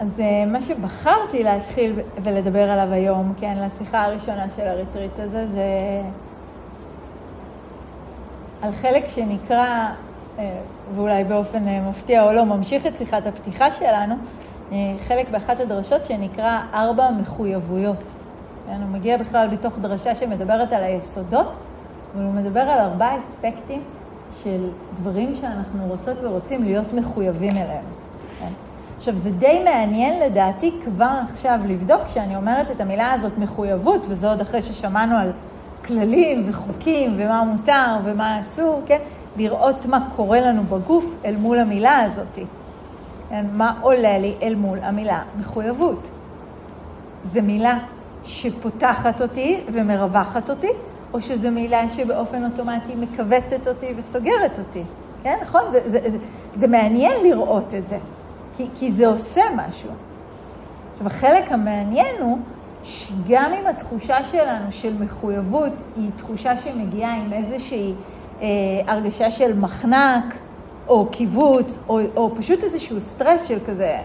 אז אה, מה שבחרתי להתחיל ולדבר עליו היום, כן, לשיחה הראשונה של הריטריט הזה, זה על חלק שנקרא, אה, ואולי באופן אה, מפתיע או לא, ממשיך את שיחת הפתיחה שלנו, חלק באחת הדרשות שנקרא ארבע מחויבויות. כן, הוא מגיע בכלל בתוך דרשה שמדברת על היסודות, אבל הוא מדבר על ארבעה אספקטים של דברים שאנחנו רוצות ורוצים להיות מחויבים אליהם. עכשיו, זה די מעניין לדעתי כבר עכשיו לבדוק, כשאני אומרת את המילה הזאת מחויבות, וזה עוד אחרי ששמענו על כללים וחוקים ומה מותר ומה אסור, כן? לראות מה קורה לנו בגוף אל מול המילה הזאת. כן? מה עולה לי אל מול המילה מחויבות. זו מילה שפותחת אותי ומרווחת אותי, או שזו מילה שבאופן אוטומטי מכווצת אותי וסוגרת אותי. כן, נכון? זה, זה, זה, זה מעניין לראות את זה. כי, כי זה עושה משהו. עכשיו, החלק המעניין הוא שגם אם התחושה שלנו של מחויבות היא תחושה שמגיעה עם איזושהי אה, הרגשה של מחנק, או קיבוץ, או, או פשוט איזשהו סטרס של כזה,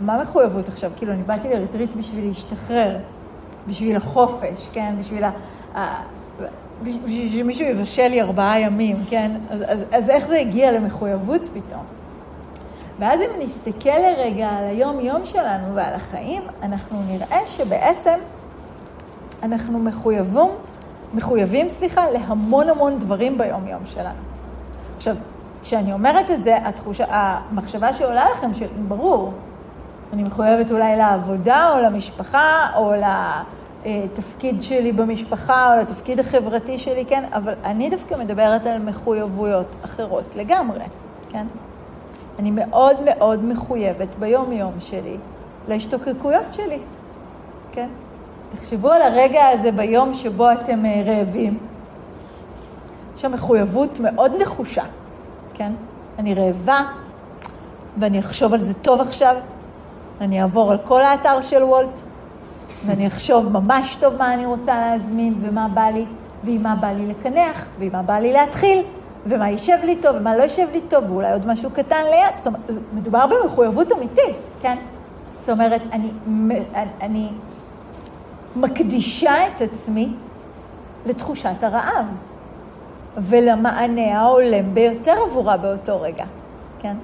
מה מחויבות עכשיו? כאילו, אני באתי לריטריט בשביל להשתחרר, בשביל החופש, כן? בשביל ה... בשביל שמישהו יבשל לי ארבעה ימים, כן? אז, אז, אז איך זה הגיע למחויבות פתאום? ואז אם נסתכל לרגע על היום-יום שלנו ועל החיים, אנחנו נראה שבעצם אנחנו מחויבים, מחויבים, סליחה, להמון המון דברים ביום-יום שלנו. עכשיו, כשאני אומרת את זה, התחושה, המחשבה שעולה לכם, ברור, אני מחויבת אולי לעבודה או למשפחה או לתפקיד שלי במשפחה או לתפקיד החברתי שלי, כן? אבל אני דווקא מדברת על מחויבויות אחרות לגמרי, כן? אני מאוד מאוד מחויבת ביום-יום שלי להשתוקקויות שלי, כן? תחשבו על הרגע הזה ביום שבו אתם אה, רעבים. יש שם מחויבות מאוד נחושה, כן? אני רעבה, ואני אחשוב על זה טוב עכשיו, אני אעבור על כל האתר של וולט, ואני אחשוב ממש טוב מה אני רוצה להזמין ומה בא לי, ועם מה בא לי לקנח, ועם מה בא לי להתחיל, ומה יישב לי טוב ומה לא יישב לי טוב, ואולי עוד משהו קטן ליד. זאת אומרת, מדובר במחויבות אמיתית, כן? זאת אומרת, אני, אני, מקדישה את עצמי לתחושת הרעב ולמענה ההולם ביותר עבורה באותו רגע, כן?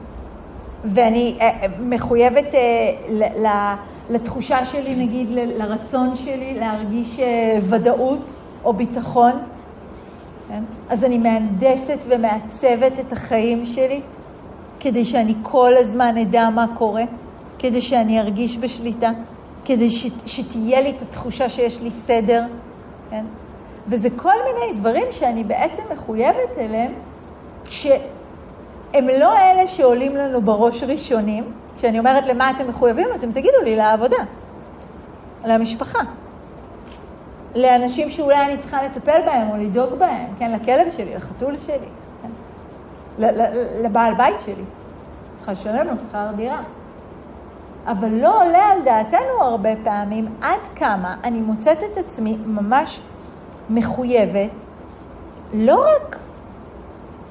ואני אה, אה, מחויבת אה, לתחושה שלי, נגיד, לרצון שלי להרגיש ודאות או ביטחון. כן? אז אני מהנדסת ומעצבת את החיים שלי כדי שאני כל הזמן אדע מה קורה, כדי שאני ארגיש בשליטה, כדי ש, שתהיה לי את התחושה שיש לי סדר, כן? וזה כל מיני דברים שאני בעצם מחויבת אליהם, כשהם לא אלה שעולים לנו בראש ראשונים. כשאני אומרת למה אתם מחויבים, אתם תגידו לי לעבודה, למשפחה. לאנשים שאולי אני צריכה לטפל בהם או לדאוג בהם, כן, לכלב שלי, לחתול שלי, כן? לבעל בית שלי. צריכה לשלם לו שכר דירה. אבל לא עולה על דעתנו הרבה פעמים עד כמה אני מוצאת את עצמי ממש מחויבת לא רק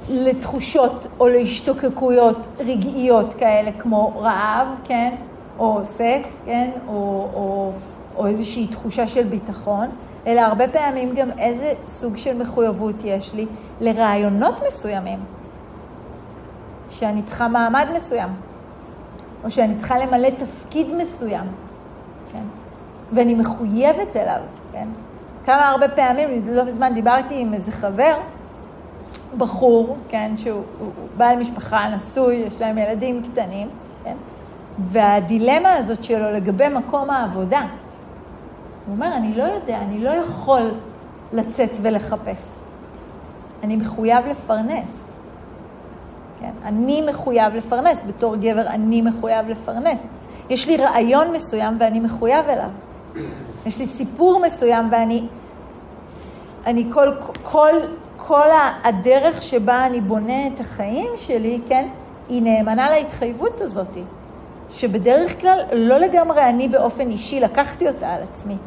לתחושות או להשתוקקויות רגעיות כאלה כמו רעב, כן, או סקס, כן, או, או, או איזושהי תחושה של ביטחון, אלא הרבה פעמים גם איזה סוג של מחויבות יש לי לרעיונות מסוימים, שאני צריכה מעמד מסוים, או שאני צריכה למלא תפקיד מסוים, כן? ואני מחויבת אליו, כן? כמה הרבה פעמים, לא מזמן דיברתי עם איזה חבר, בחור, כן, שהוא בעל משפחה נשוי, יש להם ילדים קטנים, כן? והדילמה הזאת שלו לגבי מקום העבודה, הוא אומר, אני לא יודע, אני לא יכול לצאת ולחפש. אני מחויב לפרנס. כן? אני מחויב לפרנס, בתור גבר אני מחויב לפרנס. יש לי רעיון מסוים ואני מחויב אליו. יש לי סיפור מסוים ואני... אני כל, כל, כל הדרך שבה אני בונה את החיים שלי, כן, היא נאמנה להתחייבות הזאת, שבדרך כלל לא לגמרי אני באופן אישי לקחתי אותה על עצמי.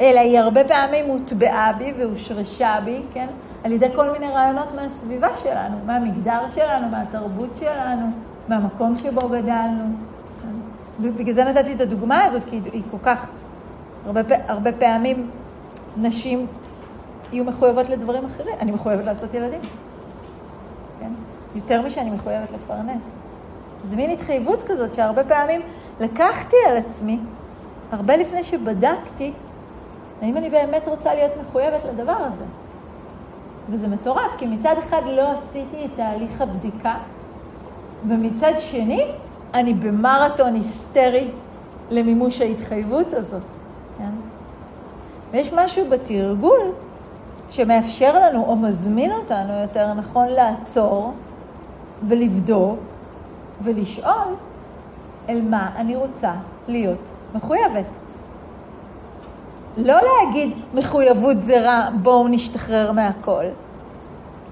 אלא היא הרבה פעמים הוטבעה בי והושרשה בי, כן? על ידי כל מיני רעיונות מהסביבה שלנו, מהמגדר שלנו, מהתרבות שלנו, מהמקום שבו גדלנו. ובגלל זה נתתי את הדוגמה הזאת, כי היא כל כך, הרבה, הרבה פעמים נשים יהיו מחויבות לדברים אחרים. אני מחויבת לעשות ילדים, כן? יותר משאני מחויבת לפרנס. זה מין התחייבות כזאת שהרבה פעמים לקחתי על עצמי, הרבה לפני שבדקתי, האם אני באמת רוצה להיות מחויבת לדבר הזה. וזה מטורף, כי מצד אחד לא עשיתי את תהליך הבדיקה, ומצד שני, אני במרתון היסטרי למימוש ההתחייבות הזאת, כן? ויש משהו בתרגול שמאפשר לנו, או מזמין אותנו, יותר נכון, לעצור ולבדוק ולשאול אל מה אני רוצה להיות מחויבת. לא להגיד מחויבות זה רע, בואו נשתחרר מהכל,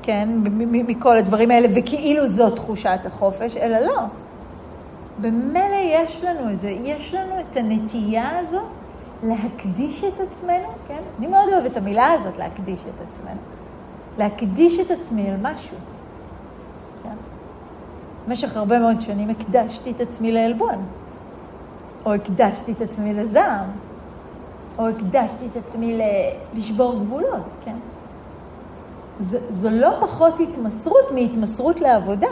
כן, מכל הדברים האלה, וכאילו זו תחושת החופש, אלא לא. במילא יש לנו את זה, יש לנו את הנטייה הזו להקדיש את עצמנו, כן? אני מאוד אוהבת את המילה הזאת, להקדיש את עצמנו. להקדיש את עצמי על משהו. כן? במשך הרבה מאוד שנים הקדשתי את עצמי לעלבון, או הקדשתי את עצמי לזעם, או הקדשתי את עצמי לשבור גבולות, כן? זו, זו לא פחות התמסרות מהתמסרות לעבודה.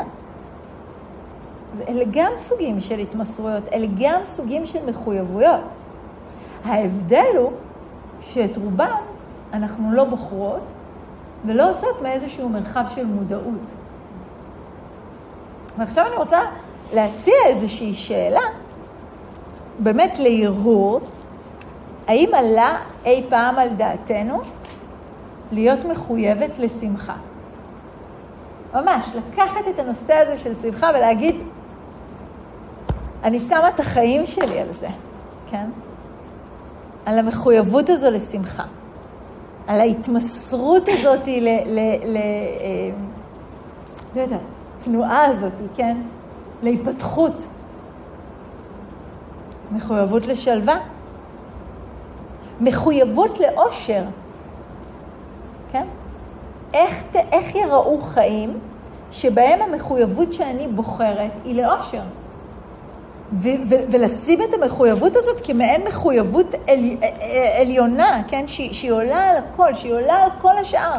אלה גם סוגים של התמסרויות, אלה גם סוגים של מחויבויות. ההבדל הוא שאת רובם אנחנו לא בוחרות ולא עושות מאיזשהו מרחב של מודעות. ועכשיו אני רוצה להציע איזושהי שאלה, באמת להרהור, האם עלה אי פעם על דעתנו להיות מחויבת לשמחה? ממש, לקחת את הנושא הזה של שמחה ולהגיד, אני שמה את החיים שלי על זה, כן? על המחויבות הזו לשמחה, על ההתמסרות הזאת ל... ל, ל אה, לא יודעת, תנועה הזאת, כן? להיפתחות. מחויבות לשלווה. מחויבות לאושר. כן? איך, איך יראו חיים שבהם המחויבות שאני בוחרת היא לאושר? ולשים את המחויבות הזאת כמעין מחויבות עלי, עליונה, כן? שהיא, שהיא עולה על הכל, שהיא עולה על כל השאר.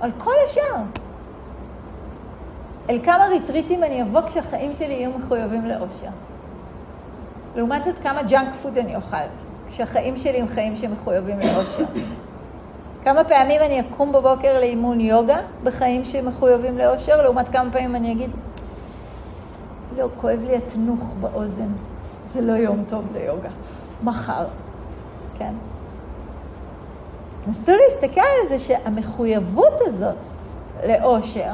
על כל השאר. אל כמה ריטריטים אני אבוא כשהחיים שלי יהיו מחויבים לאושר. לעומת זאת, כמה ג'אנק פוד אני אוכל, כשהחיים שלי הם חיים שמחויבים לאושר. כמה פעמים אני אקום בבוקר לאימון יוגה בחיים שמחויבים לאושר, לעומת כמה פעמים אני אגיד, לא, כואב לי התנוך באוזן, זה לא יום טוב ליוגה, מחר, כן? נסו להסתכל על זה שהמחויבות הזאת לאושר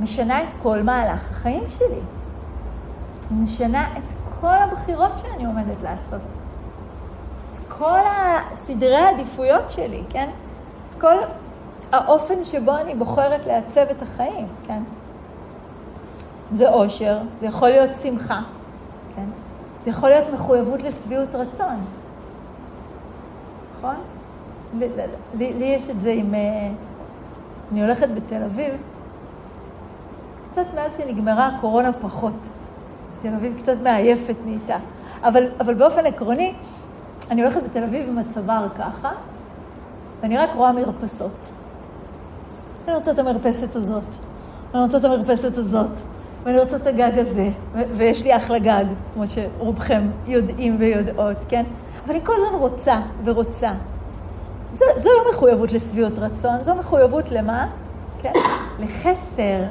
משנה את כל מהלך החיים שלי. משנה את כל הבחירות שאני עומדת לעשות. כל הסדרי העדיפויות שלי, כן? כל האופן שבו אני בוחרת לעצב את החיים, כן? זה אושר, זה יכול להיות שמחה, כן? זה יכול להיות מחויבות לשביעות רצון, נכון? לי, לי, לי יש את זה עם... אה, אני הולכת בתל אביב, קצת מאז שנגמרה הקורונה פחות. תל אביב קצת מעייפת נהייתה. אבל, אבל באופן עקרוני, אני הולכת בתל אביב עם הצוואר ככה, ואני רק רואה מרפסות. אני רוצה את המרפסת הזאת, ואני רוצה את המרפסת הזאת, ואני רוצה את הגג הזה, ויש לי אחלה גג, כמו שרובכם יודעים ויודעות, כן? אבל אני כל הזמן רוצה ורוצה. זו, זו לא מחויבות לשביעות רצון, זו מחויבות למה? כן? לחסר,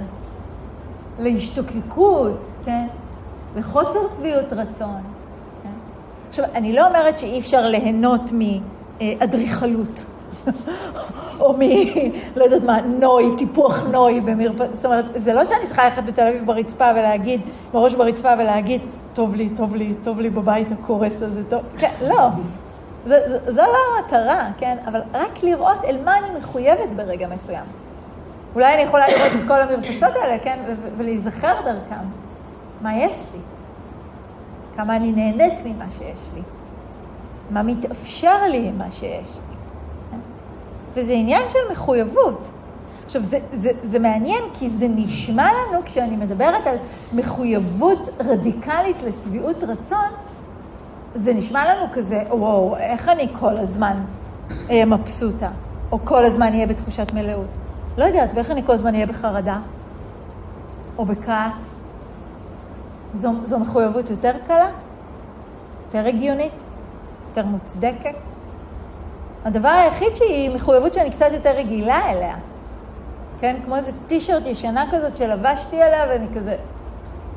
להשתוקקות, כן? לחוסר שביעות רצון. עכשיו, אני לא אומרת שאי אפשר ליהנות מאדריכלות. או מ... לא יודעת מה, נוי, טיפוח נוי במרפ... זאת אומרת, זה לא שאני צריכה ללכת בתל אביב ברצפה ולהגיד, בראש ברצפה ולהגיד, טוב לי, טוב לי, טוב לי בבית הקורס הזה, טוב... כן, לא. זו, זו, זו לא המטרה, כן? אבל רק לראות אל מה אני מחויבת ברגע מסוים. אולי אני יכולה לראות את כל המרפסות האלה, כן? ולהיזכר דרכם. מה יש לי? כמה אני נהנית ממה שיש לי? מה מתאפשר לי ממה שיש לי? וזה עניין של מחויבות. עכשיו, זה, זה, זה מעניין כי זה נשמע לנו, כשאני מדברת על מחויבות רדיקלית לשביעות רצון, זה נשמע לנו כזה, וואו, איך אני כל הזמן אהיה מבסוטה, או כל הזמן אהיה בתחושת מלאות. לא יודעת, ואיך אני כל הזמן אהיה בחרדה, או בכעס. זו, זו מחויבות יותר קלה, יותר הגיונית, יותר מוצדקת. הדבר היחיד שהיא מחויבות שאני קצת יותר רגילה אליה. כן? כמו איזה טישרט ישנה כזאת שלבשתי עליה ואני כזה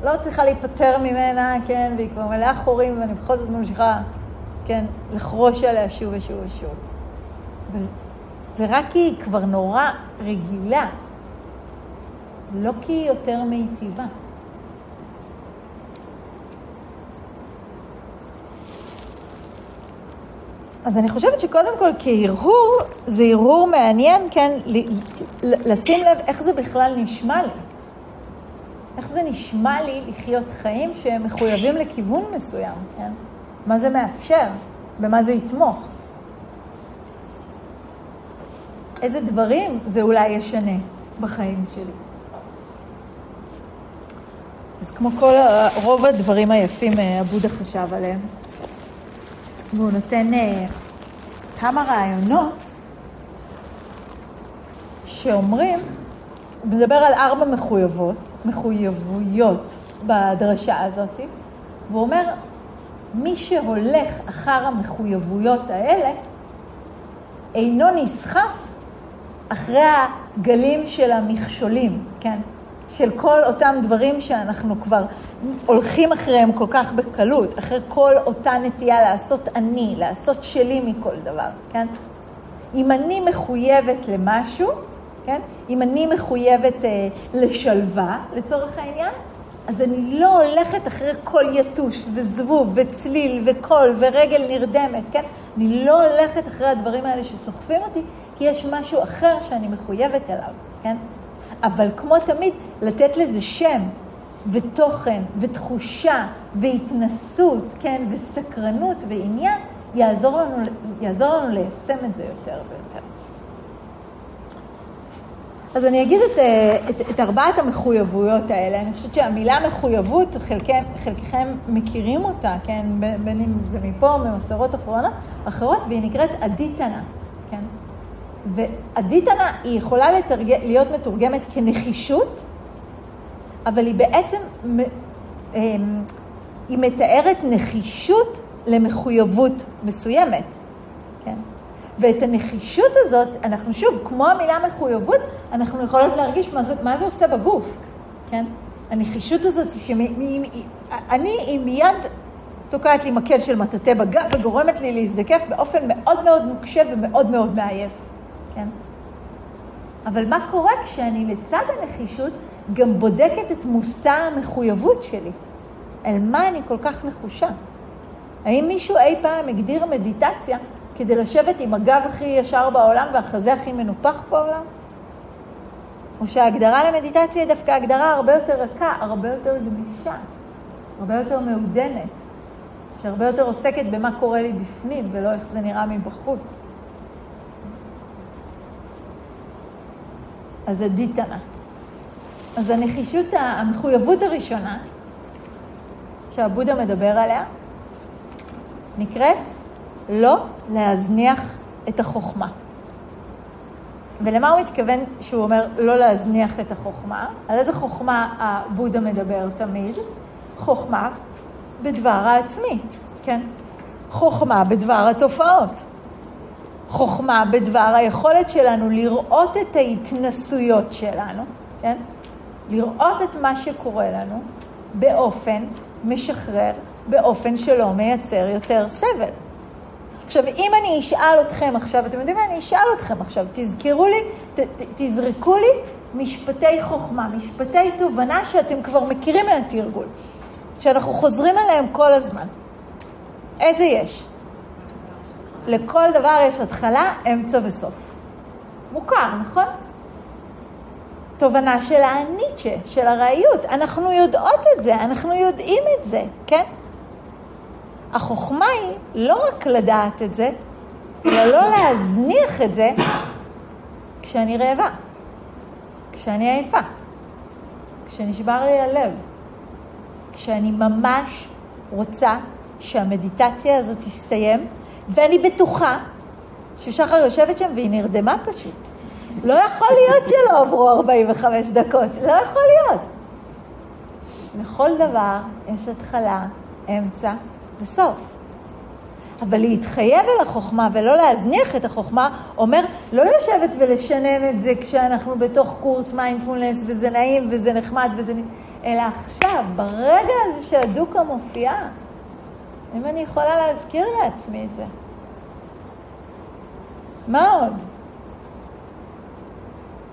לא צריכה להיפטר ממנה, כן? והיא כבר מלאה חורים ואני בכל זאת ממשיכה, כן? לחרוש עליה שוב ושוב ושוב. זה רק כי היא כבר נורא רגילה, לא כי היא יותר מיטיבה. אז אני חושבת שקודם כל כהרהור, זה הרהור מעניין, כן, לשים לב איך זה בכלל נשמע לי. איך זה נשמע לי לחיות חיים שהם מחויבים לכיוון מסוים, כן? מה זה מאפשר? במה זה יתמוך? איזה דברים זה אולי ישנה בחיים שלי? אז כמו כל, רוב הדברים היפים, אה, חשב עליהם. והוא נותן אה, כמה רעיונות שאומרים, הוא מדבר על ארבע מחויבות, מחויבויות בדרשה הזאת, והוא אומר, מי שהולך אחר המחויבויות האלה, אינו נסחף אחרי הגלים של המכשולים, כן? של כל אותם דברים שאנחנו כבר הולכים אחריהם כל כך בקלות, אחרי כל אותה נטייה לעשות אני, לעשות שלי מכל דבר, כן? אם אני מחויבת למשהו, כן? אם אני מחויבת אה, לשלווה, לצורך העניין, אז אני לא הולכת אחרי כל יתוש וזבוב וצליל וקול ורגל נרדמת, כן? אני לא הולכת אחרי הדברים האלה שסוחפים אותי, כי יש משהו אחר שאני מחויבת אליו, כן? אבל כמו תמיד, לתת לזה שם ותוכן ותחושה והתנסות, כן, וסקרנות ועניין, יעזור לנו, יעזור לנו ליישם את זה יותר ויותר. אז אני אגיד את, אה, את, את ארבעת המחויבויות האלה. אני חושבת שהמילה מחויבות, חלקם, חלקכם מכירים אותה, כן, בין אם זה מפה או ממסורות אחרות, והיא נקראת אדיטנה, כן? ואדיטנה היא יכולה לתרג... להיות מתורגמת כנחישות, אבל היא בעצם, אמ, היא מתארת נחישות למחויבות מסוימת, כן? ואת הנחישות הזאת, אנחנו שוב, כמו המילה מחויבות, אנחנו יכולות להרגיש מה זה, מה זה עושה בגוף, כן? הנחישות הזאת, שאני עם יד תוקעת לי מקל של מטאטא בגב וגורמת לי להזדקף באופן מאוד מאוד נוקשה ומאוד מאוד מעייף, כן? אבל מה קורה כשאני לצד הנחישות גם בודקת את מושא המחויבות שלי? אל מה אני כל כך נחושה? האם מישהו אי פעם הגדיר מדיטציה כדי לשבת עם הגב הכי ישר בעולם והחזה הכי מנופח בעולם? או שההגדרה למדיטציה היא דווקא הגדרה הרבה יותר רכה, הרבה יותר גמישה, הרבה יותר מעודנת, שהרבה יותר עוסקת במה קורה לי בפנים ולא איך זה נראה מבחוץ. אז זה דיטנה. אז הנחישות, המחויבות הראשונה שהבודה מדבר עליה, נקראת לא להזניח את החוכמה. ולמה הוא מתכוון שהוא אומר לא להזניח את החוכמה? על איזה חוכמה הבודה מדבר תמיד? חוכמה בדבר העצמי, כן? חוכמה בדבר התופעות. חוכמה בדבר היכולת שלנו לראות את ההתנסויות שלנו, כן? לראות את מה שקורה לנו באופן משחרר, באופן שלא מייצר יותר סבל. עכשיו, אם אני אשאל אתכם עכשיו, אתם יודעים מה? אני אשאל אתכם עכשיו, תזכרו לי, ת, ת, תזרקו לי משפטי חוכמה, משפטי תובנה שאתם כבר מכירים מהתרגול, שאנחנו חוזרים עליהם כל הזמן. איזה יש? לכל דבר יש התחלה, אמצע וסוף. מוכר, נכון? תובנה של הניטשה, של הראיות. אנחנו יודעות את זה, אנחנו יודעים את זה, כן? החוכמה היא לא רק לדעת את זה, אלא לא להזניח את זה כשאני רעבה. כשאני עייפה, כשנשבר לי הלב, כשאני ממש רוצה שהמדיטציה הזאת תסתיים, ואני בטוחה ששחר יושבת שם והיא נרדמה פשוט. לא יכול להיות שלא עברו 45 דקות, לא יכול להיות. לכל דבר יש התחלה, אמצע וסוף. אבל להתחייב על החוכמה ולא להזניח את החוכמה, אומר לא לשבת ולשנן את זה כשאנחנו בתוך קורס מיינדפולנס וזה נעים וזה נחמד וזה... אלא עכשיו, ברגע הזה שהדוקה מופיעה, אם אני יכולה להזכיר לעצמי את זה. מה עוד?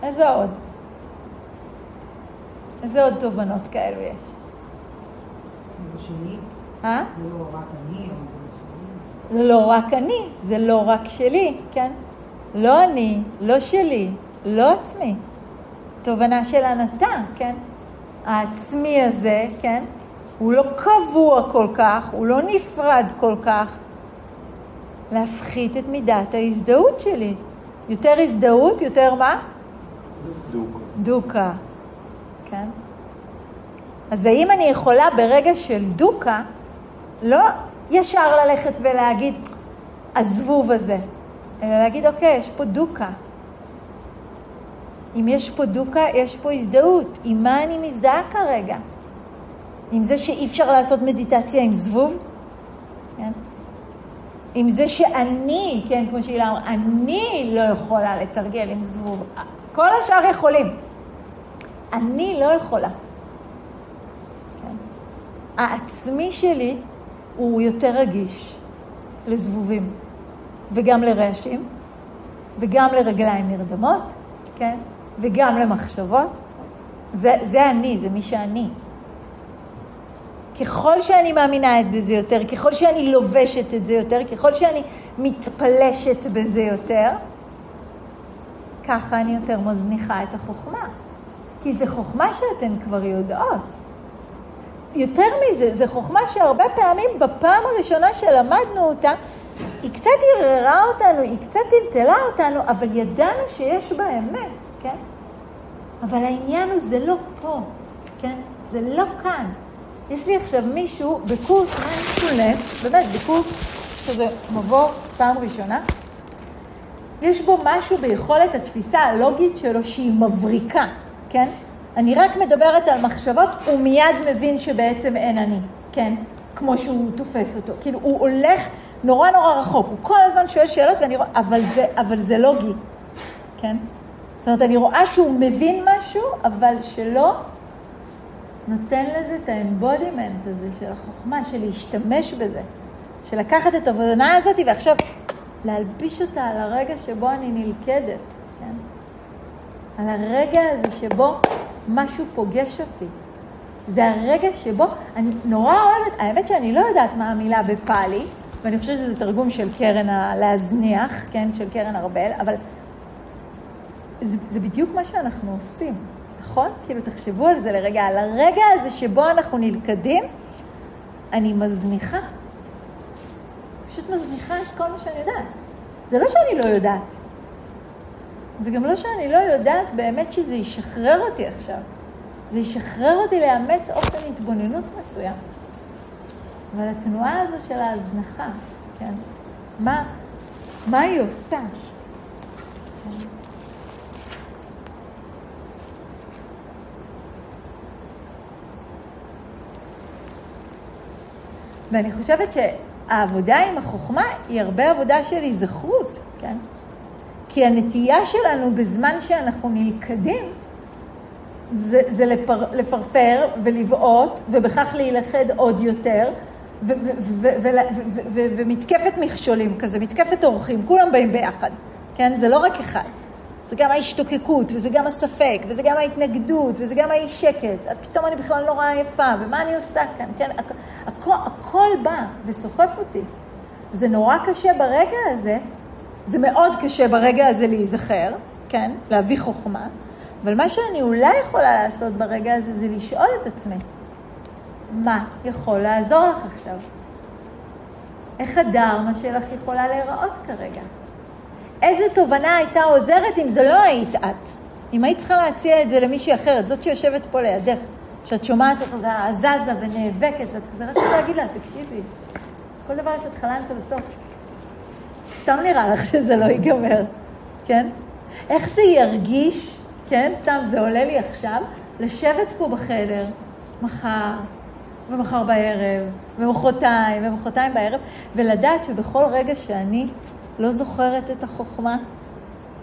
איזה עוד? איזה עוד תובנות כאלו יש? זה שלי? אה? זה לא רק אני, זה. זה לא רק אני, זה לא רק שלי, כן? לא אני, לא שלי, לא עצמי. תובנה של הנתה, כן? העצמי הזה, כן? הוא לא קבוע כל כך, הוא לא נפרד כל כך. להפחית את מידת ההזדהות שלי. יותר הזדהות, יותר מה? דוק. דוקה, כן? אז האם אני יכולה ברגע של דוקה, לא ישר ללכת ולהגיד, הזבוב הזה, אלא להגיד, אוקיי, יש פה דוקה. אם יש פה דוקה, יש פה הזדהות. עם מה אני מזדהה כרגע? עם זה שאי אפשר לעשות מדיטציה עם זבוב? כן? עם זה שאני, כן, כמו שהילה אמרה, אני לא יכולה לתרגל עם זבוב. כל השאר יכולים. אני לא יכולה. כן? העצמי שלי הוא יותר רגיש לזבובים, וגם לרעשים, וגם לרגליים נרדמות, כן? וגם למחשבות. זה, זה אני, זה מי שאני. ככל שאני מאמינה את בזה יותר, ככל שאני לובשת את זה יותר, ככל שאני מתפלשת בזה יותר, ככה אני יותר מזניחה את החוכמה. כי זו חוכמה שאתן כבר יודעות. יותר מזה, זו חוכמה שהרבה פעמים בפעם הראשונה שלמדנו אותה, היא קצת ערערה אותנו, היא קצת טלטלה אותנו, אבל ידענו שיש בה אמת, כן? אבל העניין הוא, זה לא פה, כן? זה לא כאן. יש לי עכשיו מישהו בקורס מיינדפולנס, באמת, בקורס שזה מבוא פעם ראשונה, יש בו משהו ביכולת התפיסה הלוגית שלו שהיא מבריקה, כן? אני רק מדברת על מחשבות, הוא מיד מבין שבעצם אין אני, כן? כמו שהוא תופס אותו. כאילו, הוא הולך נורא נורא רחוק, הוא כל הזמן שואל שאלות, ואני רואה, אבל זה, אבל זה לוגי, כן? זאת אומרת, אני רואה שהוא מבין משהו, אבל שלא נותן לזה את האמבודימנט הזה של החוכמה, של להשתמש בזה, של לקחת את העבודה הזאת ועכשיו להלביש אותה על הרגע שבו אני נלכדת, כן? על הרגע הזה שבו משהו פוגש אותי. זה הרגע שבו, אני נורא אוהבת, האמת שאני לא יודעת מה המילה בפאלי, ואני חושבת שזה תרגום של קרן הלהזניח, כן, של קרן ארבל, אבל זה, זה בדיוק מה שאנחנו עושים, נכון? כאילו, תחשבו על זה לרגע, על הרגע הזה שבו אנחנו נלכדים, אני מזניחה. פשוט מזניחה את כל מה שאני יודעת. זה לא שאני לא יודעת. זה גם לא שאני לא יודעת באמת שזה ישחרר אותי עכשיו. זה ישחרר אותי לאמץ אופן התבוננות מסוים. אבל התנועה הזו של ההזנחה, כן? מה, מה היא עושה? ואני חושבת שהעבודה עם החוכמה היא הרבה עבודה של היזכרות, כן? כי הנטייה שלנו בזמן שאנחנו נלכדים, זה, זה לפר, לפרפר ולבעוט, ובכך להילכד עוד יותר, ומתקפת מכשולים כזה, מתקפת אורחים, כולם באים ביחד, כן? זה לא רק אחד. זה גם ההשתוקקות, וזה גם הספק, וזה גם ההתנגדות, וזה גם האי שקט. אז פתאום אני בכלל נורא עייפה, ומה אני עושה כאן, כן? הכ- הכל, הכל בא וסוחף אותי. זה נורא קשה ברגע הזה, זה מאוד קשה ברגע הזה להיזכר, כן? להביא חוכמה, אבל מה שאני אולי יכולה לעשות ברגע הזה זה לשאול את עצמי, מה יכול לעזור לך עכשיו? איך הדרמה שלך יכולה להיראות כרגע? איזה תובנה הייתה עוזרת אם זה לא היית את? אם היית צריכה להציע את זה למישהי אחרת, זאת שיושבת פה לידך, שאת שומעת אותה זזה ונאבקת, ואת כזה רק רוצה להגיד לה, תקשיבי, כל דבר יש התחלה אמצע בסוף. סתם נראה לך שזה לא ייגמר, כן? איך זה ירגיש, כן? סתם, זה עולה לי עכשיו, לשבת פה בחדר מחר, ומחר בערב, ומחרתיים, ומחרתיים בערב, ולדעת שבכל רגע שאני לא זוכרת את החוכמה,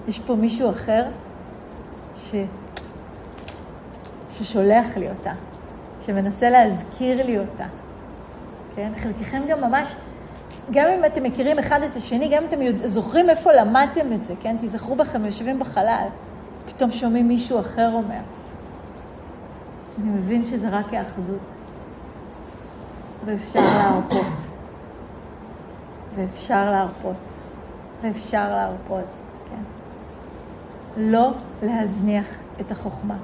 יש פה מישהו אחר ש... ששולח לי אותה, שמנסה להזכיר לי אותה. כן? חלקכם גם ממש, גם אם אתם מכירים אחד את השני, גם אם אתם זוכרים איפה למדתם את זה, כן? תיזכרו בכם, יושבים בחלל, פתאום שומעים מישהו אחר אומר. אני מבין שזה רק היאחזות, ואפשר להרפות. ואפשר להרפות. ואפשר להרפות, כן. לא להזניח את החוכמה.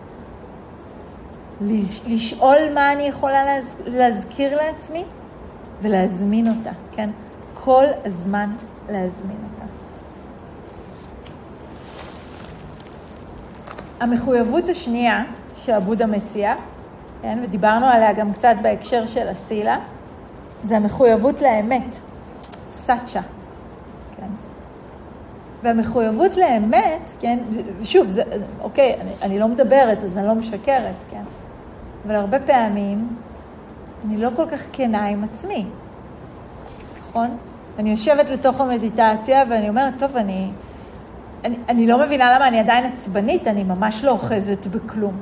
לשאול מה אני יכולה להז... להזכיר לעצמי ולהזמין אותה, כן? כל הזמן להזמין אותה. המחויבות השנייה שעבודה מציע, כן, ודיברנו עליה גם קצת בהקשר של אסילה, זה המחויבות לאמת, סאצ'ה. כן. והמחויבות לאמת, כן, שוב, זה, אוקיי, אני, אני לא מדברת, אז אני לא משקרת, כן, אבל הרבה פעמים אני לא כל כך כנה עם עצמי, נכון? אני יושבת לתוך המדיטציה ואני אומרת, טוב, אני, אני, אני לא מבינה למה אני עדיין עצבנית, אני ממש לא אוחזת בכלום.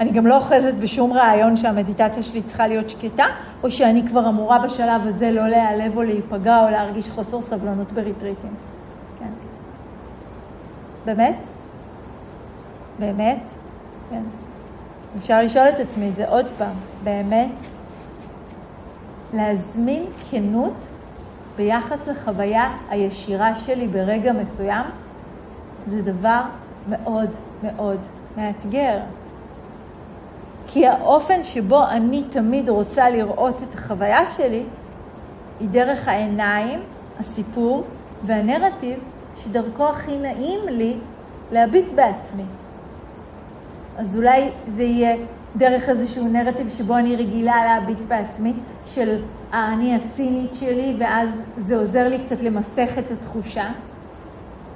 אני גם לא אוחזת בשום רעיון שהמדיטציה שלי צריכה להיות שקטה, או שאני כבר אמורה בשלב הזה לא להיעלב או להיפגע או להרגיש חוסר סבלנות בריטריטים. כן. באמת? באמת? כן. אפשר לשאול את עצמי את זה עוד פעם. באמת? להזמין כנות ביחס לחוויה הישירה שלי ברגע מסוים, זה דבר מאוד מאוד מאתגר. כי האופן שבו אני תמיד רוצה לראות את החוויה שלי, היא דרך העיניים, הסיפור והנרטיב שדרכו הכי נעים לי להביט בעצמי. אז אולי זה יהיה דרך איזשהו נרטיב שבו אני רגילה להביט בעצמי, של האני הצינית שלי, ואז זה עוזר לי קצת למסך את התחושה.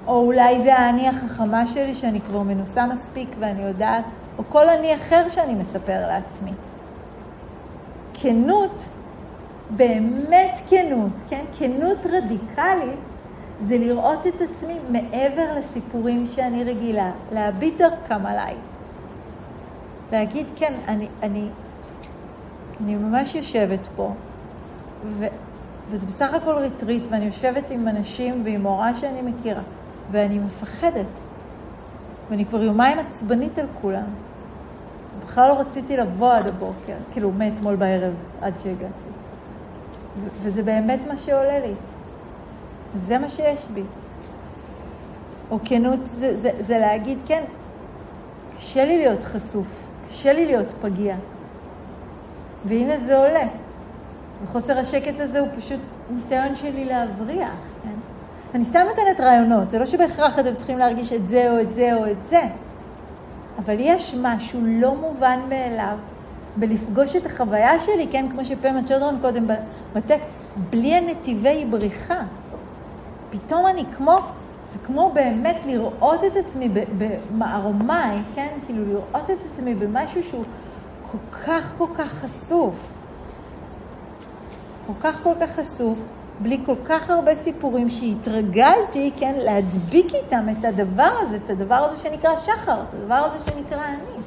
או אולי זה האני החכמה שלי, שאני כבר מנוסה מספיק ואני יודעת או כל אני אחר שאני מספר לעצמי. כנות, באמת כנות, כן? כנות רדיקלית, זה לראות את עצמי מעבר לסיפורים שאני רגילה, להביט דרכם עליי. להגיד, כן, אני, אני, אני ממש יושבת פה, ו, וזה בסך הכל ריטריט, ואני יושבת עם אנשים ועם מורה שאני מכירה, ואני מפחדת. ואני כבר יומיים עצבנית על כולם. בכלל לא רציתי לבוא עד הבוקר, כאילו מאתמול בערב עד שהגעתי. וזה באמת מה שעולה לי. זה מה שיש בי. או כנות זה, זה, זה להגיד, כן, קשה לי להיות חשוף, קשה לי להיות פגיע. והנה זה עולה. וחוסר השקט הזה הוא פשוט ניסיון שלי להבריח, כן? אני סתם נותנת רעיונות, זה לא שבהכרח אתם צריכים להרגיש את זה או את זה או את זה. אבל יש משהו לא מובן מאליו בלפגוש את החוויה שלי, כן, כמו שפמה צ'ודרון קודם בטקסט, בלי הנתיבי בריחה. פתאום אני כמו, זה כמו באמת לראות את עצמי במערומיי, כן, כאילו לראות את עצמי במשהו שהוא כל כך כל כך חשוף. כל כך כל כך חשוף, בלי כל כך הרבה סיפורים שהתרגלתי, כן, להדביק איתם את הדבר הזה, את הדבר הזה שנקרא שחר, את הדבר הזה שנקרא אני.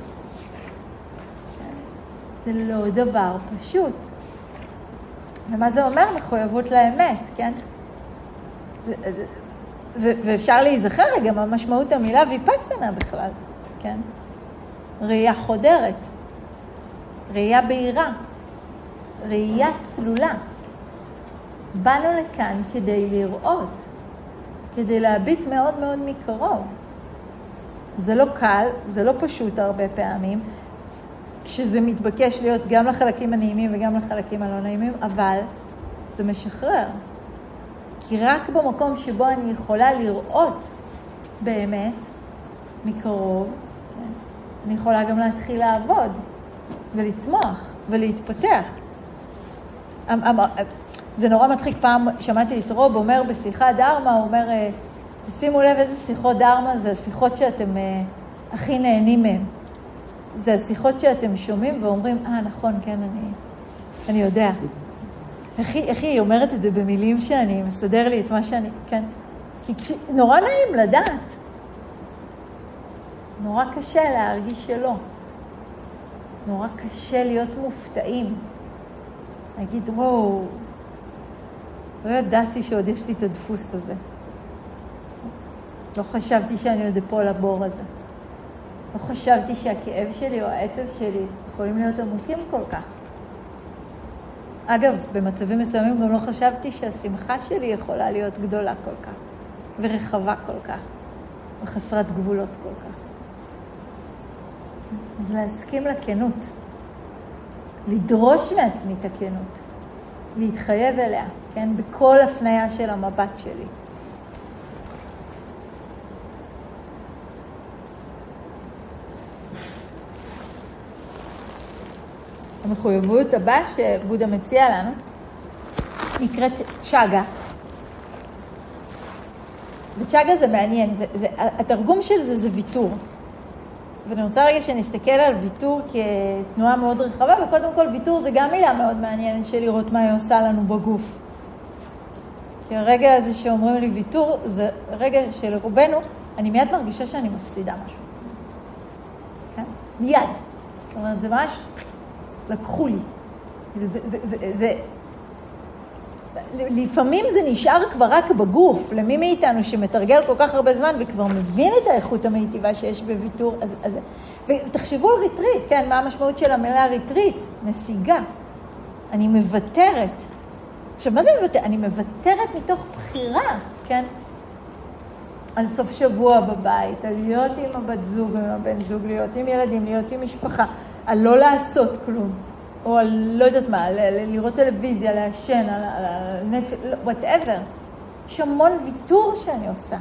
זה לא דבר פשוט. ומה זה אומר? מחויבות לאמת, כן? זה, ו- ואפשר להיזכר רגע מה משמעות המילה ויפסנה בכלל, כן? ראייה חודרת, ראייה בהירה, ראייה צלולה. באנו לכאן כדי לראות, כדי להביט מאוד מאוד מקרוב. זה לא קל, זה לא פשוט הרבה פעמים, כשזה מתבקש להיות גם לחלקים הנעימים וגם לחלקים הלא נעימים, אבל זה משחרר. כי רק במקום שבו אני יכולה לראות באמת מקרוב, כן? אני יכולה גם להתחיל לעבוד ולצמוח ולהתפתח. אמ- אמ- זה נורא מצחיק, פעם שמעתי את רוב אומר בשיחה דרמה, הוא אומר, אה, תשימו לב איזה שיחות דרמה זה השיחות שאתם אה, הכי נהנים מהן. זה השיחות שאתם שומעים ואומרים, אה, נכון, כן, אני, אני יודע. איך היא, איך היא אומרת את זה במילים שאני, מסדר לי את מה שאני, כן. כי כש, נורא נעים לדעת. נורא קשה להרגיש שלא. נורא קשה להיות מופתעים. להגיד, וואו, לא ידעתי שעוד יש לי את הדפוס הזה. לא חשבתי שאני עוד אפול לבור הזה. לא חשבתי שהכאב שלי או העצב שלי יכולים להיות עמוקים כל כך. אגב, במצבים מסוימים גם לא חשבתי שהשמחה שלי יכולה להיות גדולה כל כך, ורחבה כל כך, וחסרת גבולות כל כך. אז להסכים לכנות, לדרוש מעצמי את הכנות, להתחייב אליה, כן? בכל הפנייה של המבט שלי. המחויבות הבאה שבודה מציע לנו נקראת צ'אגה. וצ'אגה זה מעניין, זה, זה, התרגום של זה זה ויתור. ואני רוצה רגע שנסתכל על ויתור כתנועה מאוד רחבה, וקודם כל ויתור זה גם מילה מאוד מעניינת של לראות מה היא עושה לנו בגוף. כי הרגע הזה שאומרים לי ויתור, זה רגע שלרובנו, אני מיד מרגישה שאני מפסידה משהו. כן? מיד. זאת אומרת, זה ממש לקחו לי. זה, זה, זה, זה, לפעמים זה נשאר כבר רק בגוף, למי מאיתנו שמתרגל כל כך הרבה זמן וכבר מבין את האיכות המיטיבה שיש בוויתור, אז, אז, ותחשבו על ריטריט, כן, מה המשמעות של המילה ריטריט? נסיגה. אני מוותרת. עכשיו, מה זה מוותרת? אני מוותרת מתוך בחירה, כן? על סוף שבוע בבית, על להיות עם הבת זוג, עם הבן זוג, להיות עם ילדים, להיות עם משפחה. על לא לעשות כלום, או על לא יודעת מה, לראות טלוויזיה, לעשן, על נטפליקס, whatever. יש המון ויתור שאני עושה,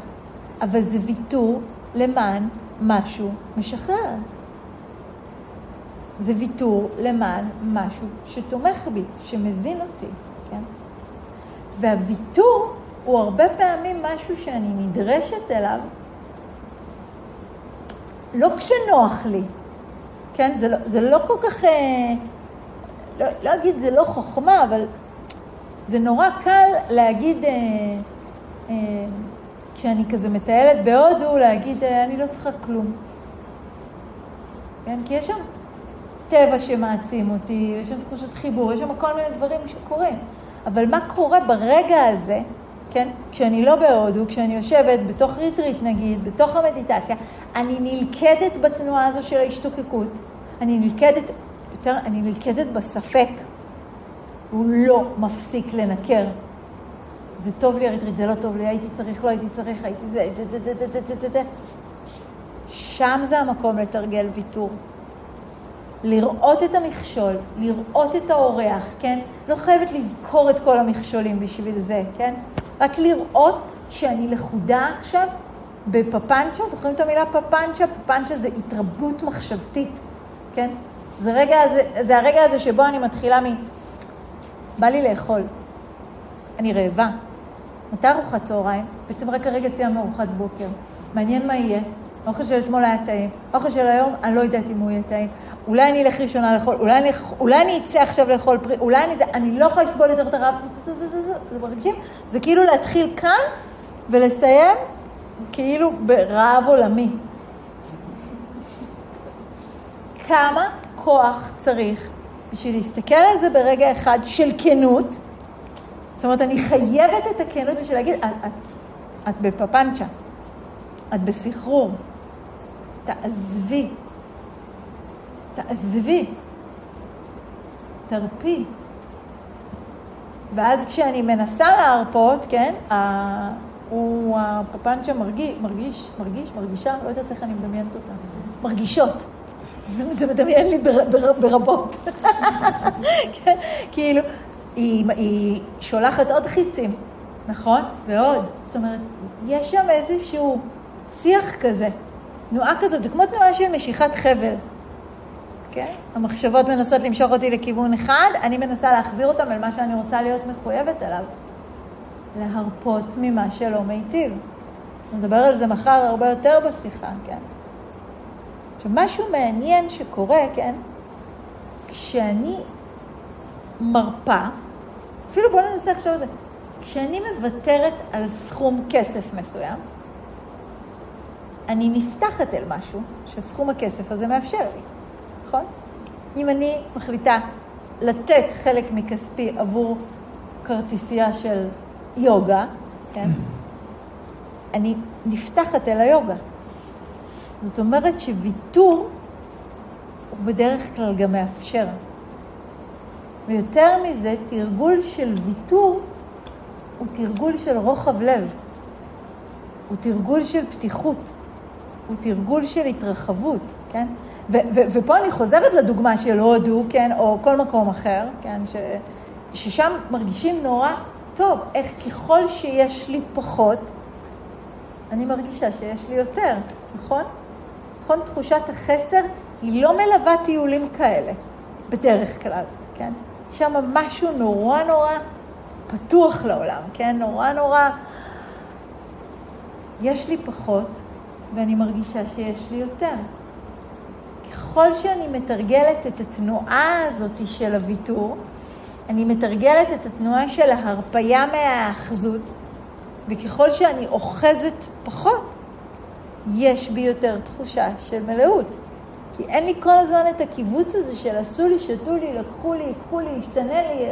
אבל זה ויתור למען משהו משחרר. זה ויתור למען משהו שתומך בי, שמזין אותי, כן? והוויתור הוא הרבה פעמים משהו שאני נדרשת אליו, לא כשנוח לי, כן? זה לא, זה לא כל כך, אה, לא, לא אגיד זה לא חוכמה, אבל זה נורא קל להגיד, אה, אה, כשאני כזה מטיילת בהודו, להגיד, אה, אני לא צריכה כלום. כן? כי יש שם טבע שמעצים אותי, יש שם תחושת חיבור, יש שם כל מיני דברים שקורים. אבל מה קורה ברגע הזה, כן? כשאני לא בהודו, כשאני יושבת בתוך ריטריט נגיד, בתוך המדיטציה, אני נלכדת בתנועה הזו של ההשתוקקות, אני נלכדת, יותר, אני נלכדת בספק. הוא לא מפסיק לנקר. זה טוב לי אריתרית, זה לא טוב לי, הייתי צריך, לא הייתי צריך, הייתי זה, זה, זה, זה, זה, זה, זה, זה. שם זה המקום לתרגל ויתור. לראות את המכשול, לראות את האורח, כן? לא חייבת לזכור את כל המכשולים בשביל זה, כן? רק לראות שאני לכודה עכשיו בפפנצ'ה, זוכרים את המילה פפנצ'ה? פפנצ'ה זה התרבות מחשבתית, כן? זה, רגע, זה, זה הרגע הזה שבו אני מתחילה מ... בא לי לאכול, אני רעבה. מתי ארוחת צהריים? בעצם רק הרגע סיימנו ארוחת בוקר. מעניין מה יהיה. האוכל של אתמול היה טעים. האוכל של היום, אני לא יודעת אם הוא יהיה טעים. אולי אני אלך ראשונה לאכול, אולי אני, אולי אני אצא עכשיו לאכול פרי, אולי אני זה, אני לא יכולה לסבול יותר את הרעב, זה, זה, זה, זה, זה מרגישים? זה כאילו להתחיל כאן ולסיים כאילו ברעב עולמי. כמה כוח צריך בשביל להסתכל על זה ברגע אחד של כנות. זאת אומרת, אני חייבת את הכנות בשביל להגיד, את, את, את בפפנצ'ה, את בסחרור, תעזבי, תעזבי, תרפי. ואז כשאני מנסה להרפות, כן, הוא, הפפנצ'ה מרגיש, מרגיש, מרגיש, מרגישה, לא יודעת איך אני מדמיינת אותה, מרגישות. זה, זה מדמיין לי בר, בר, ברבות. כן, כאילו, היא, היא שולחת עוד חיצים, נכון? ועוד. זאת אומרת, יש שם איזשהו שיח כזה תנועה כזאת, זה כמו תנועה של משיכת חבל. כן? המחשבות מנסות למשוך אותי לכיוון אחד, אני מנסה להחזיר אותם אל מה שאני רוצה להיות מחויבת אליו. להרפות ממה שלא מיטיב. נדבר על זה מחר הרבה יותר בשיחה, כן? עכשיו, משהו מעניין שקורה, כן? כשאני מרפה, אפילו בואו ננסה לחשוב על זה, כשאני מוותרת על סכום כסף מסוים, אני נפתחת אל משהו שסכום הכסף הזה מאפשר לי, נכון? אם אני מחליטה לתת חלק מכספי עבור כרטיסייה של יוגה, כן? אני נפתחת אל היוגה. זאת אומרת שוויתור הוא בדרך כלל גם מאפשר. ויותר מזה, תרגול של ויתור הוא תרגול של רוחב לב, הוא תרגול של פתיחות, הוא תרגול של התרחבות, כן? ו- ו- ופה אני חוזרת לדוגמה של הודו, כן, או כל מקום אחר, כן, ש- ששם מרגישים נורא טוב, איך ככל שיש לי פחות, אני מרגישה שיש לי יותר, נכון? נכון? תחושת החסר היא לא מלווה טיולים כאלה, בדרך כלל, כן? שם משהו נורא נורא פתוח לעולם, כן? נורא נורא... יש לי פחות, ואני מרגישה שיש לי יותר. ככל שאני מתרגלת את התנועה הזאת של הוויתור, אני מתרגלת את התנועה של ההרפייה מהאחזות, וככל שאני אוחזת פחות, יש בי יותר תחושה של מלאות. כי אין לי כל הזמן את הקיבוץ הזה של עשו לי, שתו לי, לקחו לי, ייקחו לי, ישתנה לי,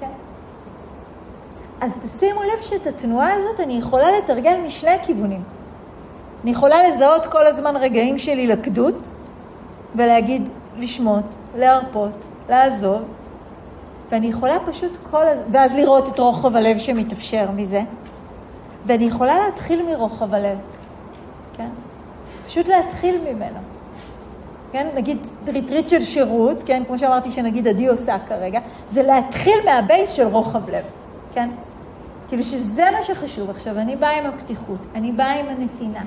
כן? אז תשימו לב שאת התנועה הזאת אני יכולה לתרגל משני הכיוונים. אני יכולה לזהות כל הזמן רגעים של הילכדות ולהגיד, לשמוט, להרפות, לעזוב, ואני יכולה פשוט כל... ואז לראות את רוחב הלב שמתאפשר מזה, ואני יכולה להתחיל מרוחב הלב, כן? פשוט להתחיל ממנו. כן? נגיד ריטריט של שירות, כן? כמו שאמרתי שנגיד עדי עושה כרגע, זה להתחיל מה base של רוחב לב, כן? כאילו שזה מה שחשוב. עכשיו, אני באה עם הפתיחות, אני באה עם הנתינה.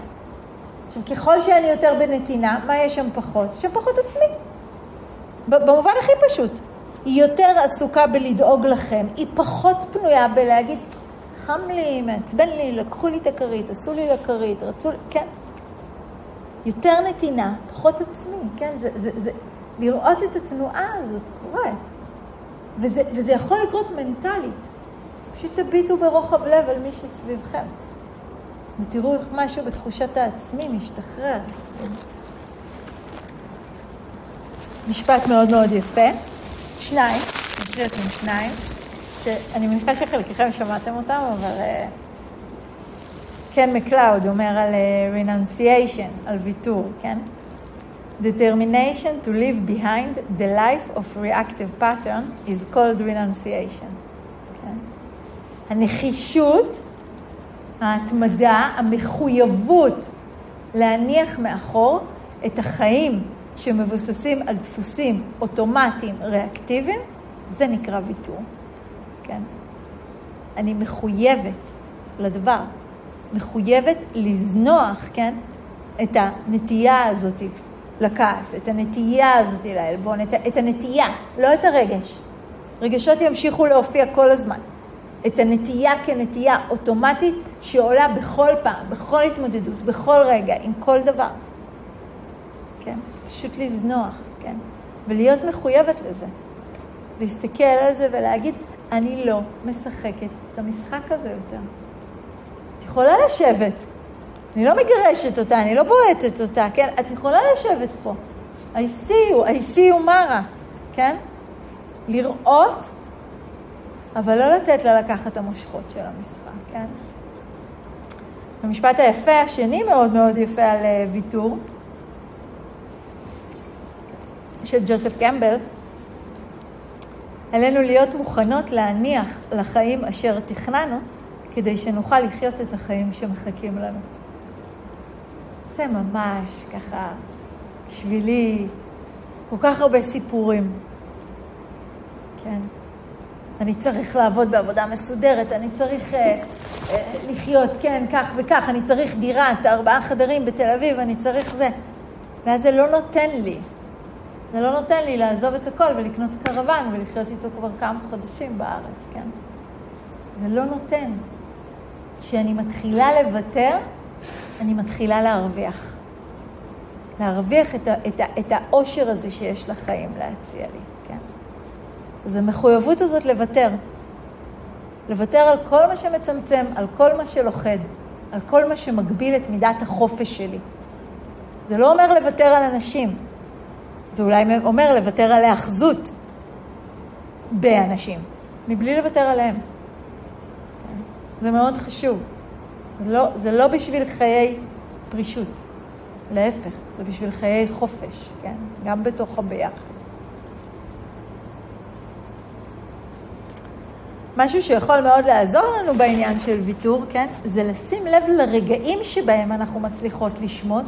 עכשיו, ככל שאני יותר בנתינה, מה יש שם פחות? שם פחות עצמי. במובן הכי פשוט. היא יותר עסוקה בלדאוג לכם, היא פחות פנויה בלהגיד, חם לי, מעצבן לי, לקחו לי את הכרית, עשו לי לכרית, רצו לי, כן. יותר נתינה, פחות עצמי, כן? זה, זה, זה, לראות את התנועה הזאת קורה. וזה, וזה יכול לקרות מנטלית. פשוט תביטו ברוחב לב על מי שסביבכם. ותראו איך משהו בתחושת העצמי משתחרר. משפט מאוד מאוד יפה. שניים, נקריא לכם שניים, שאני מניחה שחלקכם שמעתם אותם, אבל קן מקלאוד אומר על renunciation, על ויתור, כן? Determination to leave behind the life of reactive pattern is called renunciation. כן? הנחישות, ההתמדה, המחויבות להניח מאחור את החיים שמבוססים על דפוסים אוטומטיים ריאקטיביים, זה נקרא ויתור, כן? אני מחויבת לדבר, מחויבת לזנוח, כן? את הנטייה הזאת לכעס, את הנטייה הזאת לעלבון, את, את הנטייה, לא את הרגש. רגשות ימשיכו להופיע כל הזמן. את הנטייה כנטייה אוטומטית שעולה בכל פעם, בכל התמודדות, בכל רגע, עם כל דבר. כן? פשוט לזנוח, כן? ולהיות מחויבת לזה. להסתכל על זה ולהגיד, אני לא משחקת את המשחק הזה יותר. את יכולה לשבת, אני לא מגרשת אותה, אני לא בועטת אותה, כן? את יכולה לשבת פה. I see you, I see you מרה, כן? לראות, אבל לא לתת לה לקחת את המושכות של המשחק, כן? המשפט היפה השני מאוד מאוד יפה על אה, ויתור, של ג'וסף קמבל, עלינו להיות מוכנות להניח לחיים אשר תכננו, כדי שנוכל לחיות את החיים שמחכים לנו. זה ממש ככה, בשבילי, כל כך הרבה סיפורים. כן. אני צריך לעבוד בעבודה מסודרת, אני צריך אה, אה, לחיות, כן, כך וכך, אני צריך דירת ארבעה חדרים בתל אביב, אני צריך זה. ואז זה לא נותן לי. זה לא נותן לי לעזוב את הכל ולקנות קרוון ולחיות איתו כבר כמה חודשים בארץ, כן? זה לא נותן. כשאני מתחילה לוותר, אני מתחילה להרוויח. להרוויח את, ה, את, ה, את העושר הזה שיש לחיים להציע לי, כן? אז המחויבות הזאת לוותר. לוותר על כל מה שמצמצם, על כל מה שלוכד, על כל מה שמגביל את מידת החופש שלי. זה לא אומר לוותר על אנשים, זה אולי אומר לוותר על האחזות באנשים, מבלי לוותר עליהם. זה מאוד חשוב. זה לא, זה לא בשביל חיי פרישות, להפך, זה בשביל חיי חופש, כן? גם בתוך הביחד. משהו שיכול מאוד לעזור לנו בעניין של ויתור, כן? זה לשים לב לרגעים שבהם אנחנו מצליחות לשמוט,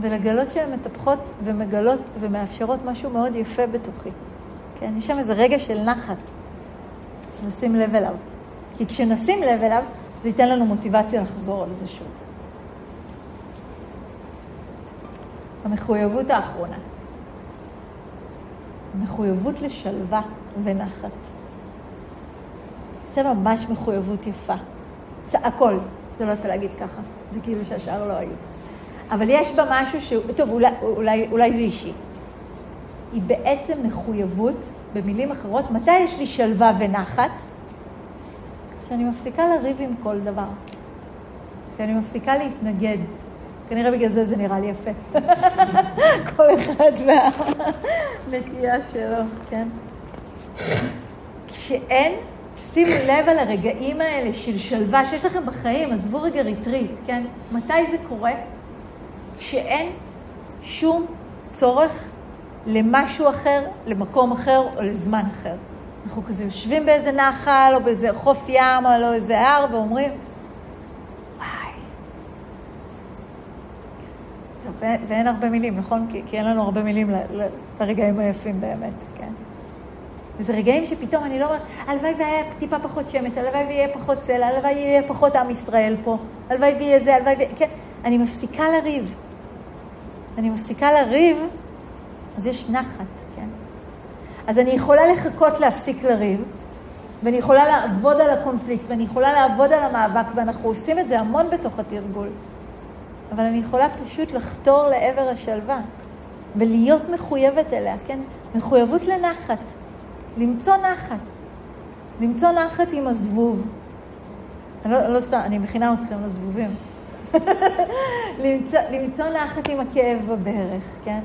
ולגלות שהן מטפחות ומגלות ומאפשרות משהו מאוד יפה בתוכי. כן? יש שם איזה רגע של נחת, אז לשים לב אליו. כי כשנשים לב אליו, זה ייתן לנו מוטיבציה לחזור על זה שוב. המחויבות האחרונה. מחויבות לשלווה ונחת. זה ממש מחויבות יפה. זה הכל, זה לא יפה להגיד ככה, זה כאילו שהשאר לא היו. אבל יש בה משהו שהוא, טוב, אולי, אולי, אולי זה אישי. היא בעצם מחויבות, במילים אחרות, מתי יש לי שלווה ונחת? שאני מפסיקה לריב עם כל דבר. שאני מפסיקה להתנגד. כנראה בגלל זה זה נראה לי יפה. כל אחד והנטייה שלו, כן? כשאין, שימו לב על הרגעים האלה של שלווה שיש לכם בחיים, עזבו רגע ריטריט, כן? מתי זה קורה? כשאין שום צורך למשהו אחר, למקום אחר או לזמן אחר. אנחנו כזה יושבים באיזה נחל או באיזה חוף ים או לא איזה הר ואומרים, וואי. זה, ואין הרבה מילים, נכון? כי, כי אין לנו הרבה מילים ל, ל, לרגעים היפים באמת, כן? וזה רגעים שפתאום אני לא אומרת, הלוואי והיה טיפה פחות שמש, הלוואי ויהיה פחות צלע, הלוואי ויהיה פחות עם ישראל פה, הלוואי ויהיה זה, הלוואי ויהיה... כן, אני מפסיקה לריב. אני מפסיקה לריב, אז יש נחת, כן? אז אני יכולה לחכות להפסיק לריב, ואני יכולה לעבוד על הקונפליקט, ואני יכולה לעבוד על המאבק, ואנחנו עושים את זה המון בתוך התרגול. אבל אני יכולה פשוט לחתור לעבר השלווה, ולהיות מחויבת אליה, כן? מחויבות לנחת, למצוא נחת. למצוא נחת עם הזבוב. אני לא, לא סתם, אני מכינה אתכם לזבובים. למצוא, למצוא נחת עם הכאב בברך, כן?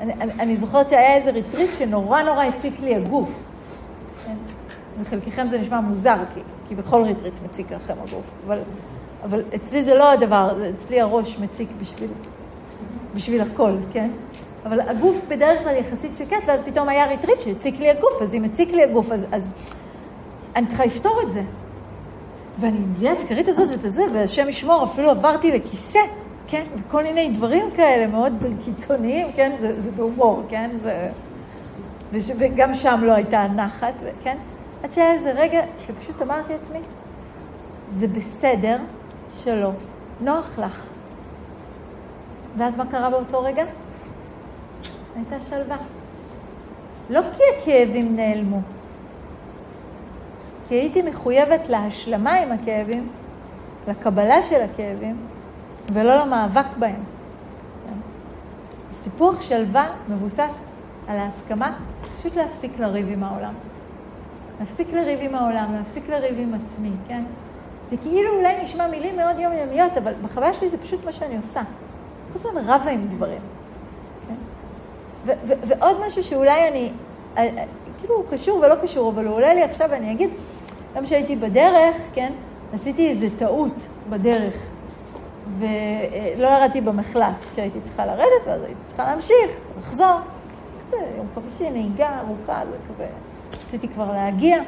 אני, אני, אני זוכרת שהיה איזה ריטריט שנורא נורא הציק לי הגוף. כן? לחלקכם זה נשמע מוזר, כי, כי בכל ריטריט מציק לכם הגוף. אבל, אבל אצלי זה לא הדבר, אצלי הראש מציק בשביל, בשביל הכל, כן? אבל הגוף בדרך כלל יחסית שקט, ואז פתאום היה ריטריט שהציק לי הגוף, אז אם הציק לי הגוף, אז, אז אני צריכה לפתור את זה. ואני מביאה את הכרית הזאת ואת הזה, והשם ישמור, אפילו עברתי לכיסא, כן? וכל מיני דברים כאלה מאוד קיצוניים, כן? זה, זה בהומור, כן? זה... וש... וגם שם לא הייתה נחת, כן? עד שהיה איזה רגע שפשוט אמרתי לעצמי, זה בסדר שלא, נוח לך. ואז מה קרה באותו רגע? הייתה שלווה. לא כי הכאבים נעלמו, כי הייתי מחויבת להשלמה עם הכאבים, לקבלה של הכאבים, ולא למאבק בהם. סיפוח שלווה מבוסס על ההסכמה פשוט להפסיק לריב עם העולם. להפסיק לריב עם העולם, להפסיק לריב עם עצמי, כן? זה כאילו אולי נשמע מילים מאוד יומיומיות, אבל בחוויה שלי זה פשוט מה שאני עושה. כל הזמן רבה עם דברים. כן? ועוד משהו שאולי אני, אה, אה, כאילו הוא קשור ולא קשור, אבל הוא עולה לי עכשיו ואני אגיד, גם כשהייתי בדרך, כן, עשיתי איזה טעות בדרך, ולא ירדתי במחלף כשהייתי צריכה לרדת, ואז הייתי צריכה להמשיך, לחזור. כזה, יום חמישי, נהיגה ארוכה, זה כזה, רציתי כבר להגיע.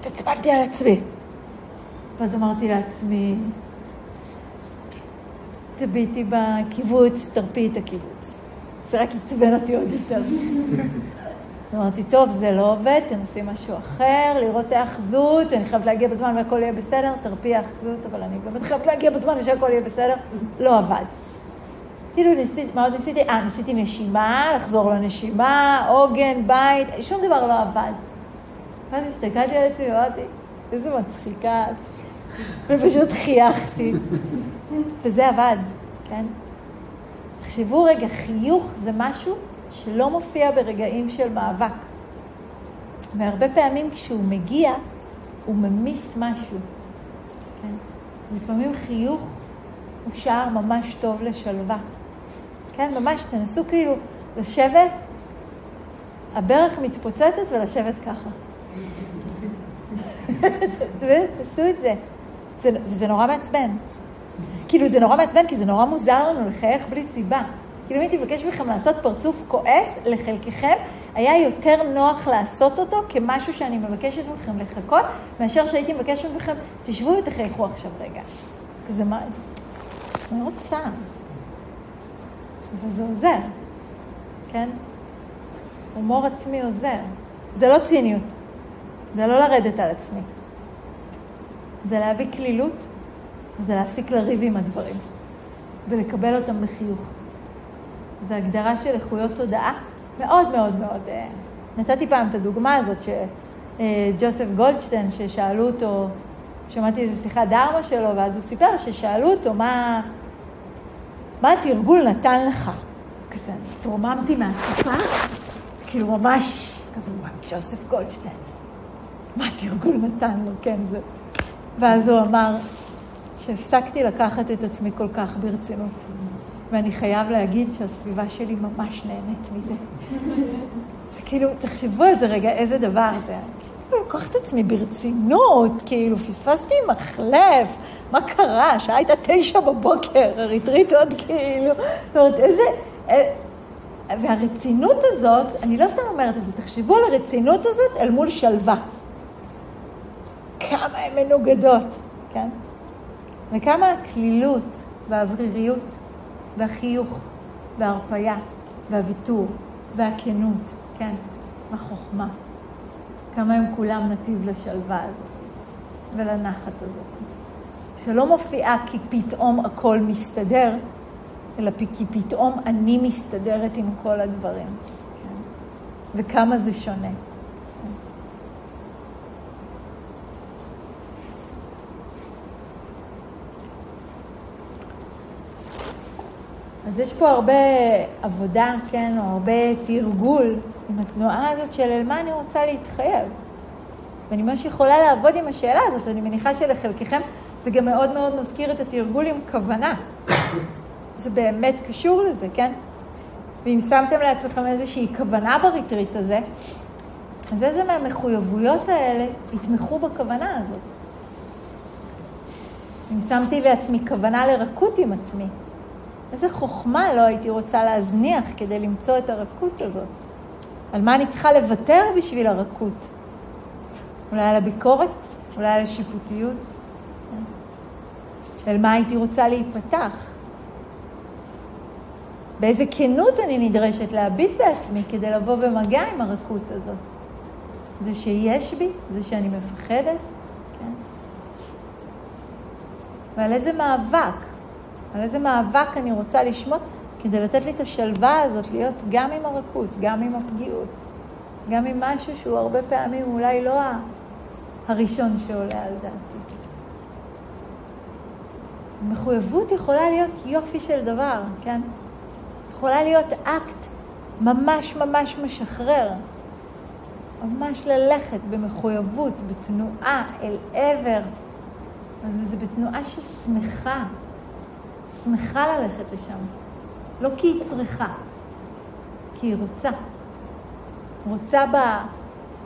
התעצבנתי על עצמי. ואז אמרתי לעצמי, תביטי בקיבוץ, תרפי את הקיבוץ. זה רק עצבן אותי עוד יותר. אמרתי, טוב, זה לא עובד, תנסי משהו אחר, לראות האחזות, אני חייבת להגיע בזמן והכל יהיה בסדר, תרפי האחזות, אבל אני באמת חייבת להגיע בזמן ושהכל יהיה בסדר, לא עבד. כאילו ניסיתי, מה עוד ניסיתי? אה, ניסיתי נשימה, לחזור לנשימה, עוגן, בית, שום דבר לא עבד. ואז הסתכלתי על עצמי ואמרתי, איזה מצחיקה את. ופשוט חייכתי. וזה עבד, כן? תחשבו רגע, חיוך זה משהו שלא מופיע ברגעים של מאבק. והרבה פעמים כשהוא מגיע, הוא ממיס משהו. כן? לפעמים חיוך הוא שער ממש טוב לשלווה. כן, ממש, תנסו כאילו לשבת, הברך מתפוצצת ולשבת ככה. תעשו את זה. זה. זה נורא מעצבן. כאילו, זה נורא מעצבן, כי זה נורא מוזר לנו לחייך בלי סיבה. כאילו, אם הייתי מבקש מכם לעשות פרצוף כועס, לחלקכם היה יותר נוח לעשות אותו כמשהו שאני מבקשת מכם לחכות, מאשר שהייתי מבקשת מכם, תשבו ותחייכו עכשיו רגע. כזה מה... אני רוצה. וזה עוזר, כן? הומור עצמי עוזר. זה לא ציניות, זה לא לרדת על עצמי. זה להביא כלילות, זה להפסיק לריב עם הדברים, ולקבל אותם בחיוך. זו הגדרה של איכויות תודעה מאוד מאוד מאוד... אה, נתתי פעם את הדוגמה הזאת שג'וסף גולדשטיין, ששאלו אותו, שמעתי איזה שיחת דרמה שלו, ואז הוא סיפר ששאלו אותו מה, מה התרגול נתן לך? כזה, אני התרוממתי מהסופה, כאילו ממש, כזה, וואי, ג'וסף גולדשטיין, מה התרגול נתן לו, כן, זה... ואז הוא אמר שהפסקתי לקחת את עצמי כל כך ברצינות. ואני חייב להגיד שהסביבה שלי ממש נהנית מזה. וכאילו, תחשבו על זה רגע, איזה דבר זה. כאילו, לקוח את עצמי ברצינות, כאילו, פספסתי מחלף, מה קרה? השעה הייתה תשע בבוקר, הריטריט עוד כאילו, זאת אומרת, איזה... אה, והרצינות הזאת, אני לא סתם אומרת את זה, תחשבו על הרצינות הזאת אל מול שלווה. כמה הן מנוגדות, כן? וכמה הקלילות והאווריריות והחיוך וההרפייה והוויתור והכנות, כן, החוכמה. כמה הם כולם נתיב לשלווה הזאת ולנחת הזאת. שלא מופיעה כי פתאום הכל מסתדר, אלא כי פתאום אני מסתדרת עם כל הדברים. כן? וכמה זה שונה. אז יש פה הרבה עבודה, כן, או הרבה תרגול עם התנועה הזאת של אל מה אני רוצה להתחייב. ואני ממש יכולה לעבוד עם השאלה הזאת, אני מניחה שלחלקכם זה גם מאוד מאוד מזכיר את התרגול עם כוונה. זה באמת קשור לזה, כן? ואם שמתם לעצמכם איזושהי כוונה בריטריט הזה, אז איזה מהמחויבויות האלה יתמכו בכוונה הזאת? אם שמתי לעצמי כוונה לרכות עם עצמי, איזה חוכמה לא הייתי רוצה להזניח כדי למצוא את הרכות הזאת? על מה אני צריכה לוותר בשביל הרכות? אולי על הביקורת? אולי על השיפוטיות? אל מה הייתי רוצה להיפתח? באיזה כנות אני נדרשת להביט בעצמי כדי לבוא במגע עם הרכות הזאת? זה שיש בי? זה שאני מפחדת? כן? ועל איזה מאבק? על איזה מאבק אני רוצה לשמוט כדי לתת לי את השלווה הזאת להיות גם עם הרכות, גם עם הפגיעות, גם עם משהו שהוא הרבה פעמים אולי לא הראשון שעולה על דעתי. מחויבות יכולה להיות יופי של דבר, כן? יכולה להיות אקט ממש ממש משחרר. ממש ללכת במחויבות, בתנועה אל עבר. זה בתנועה ששמחה, שמחה ללכת לשם. לא כי היא צריכה, כי היא רוצה. רוצה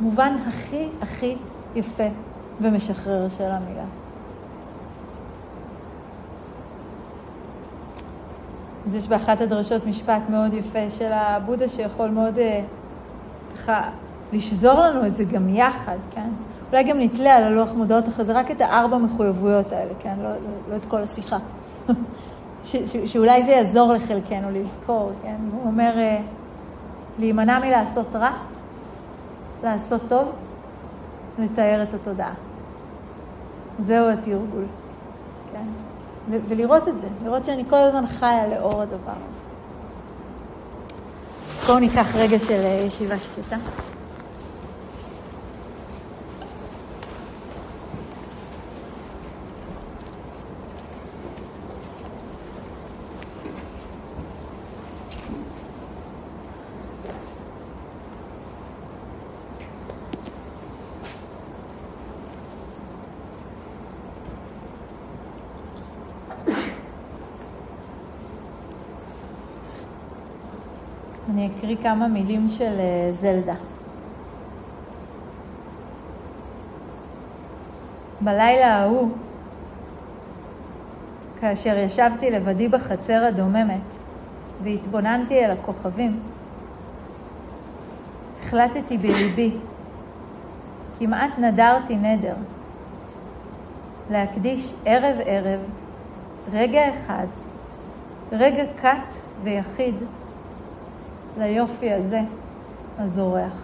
במובן הכי הכי יפה ומשחרר של המילה. אז יש באחת הדרשות משפט מאוד יפה של הבודה שיכול מאוד אה, ככה לשזור לנו את זה גם יחד, כן? אולי גם נתלה על הלוח מודעות זה רק את הארבע מחויבויות האלה, כן? לא, לא, לא את כל השיחה. ש, ש, שאולי זה יעזור לחלקנו לזכור, כן? הוא אומר, אה, להימנע מלעשות רע, לעשות טוב, לתאר את התודעה. זהו התרגול, כן? ולראות את זה, לראות שאני כל הזמן חיה לאור הדבר הזה. בואו ניקח רגע של אה, ישיבה שקטה. אני אקריא כמה מילים של אה, זלדה. בלילה ההוא, כאשר ישבתי לבדי בחצר הדוממת והתבוננתי אל הכוכבים, החלטתי בליבי, כמעט נדרתי נדר, להקדיש ערב-ערב רגע אחד, רגע קט ויחיד, ליופי הזה הזורח.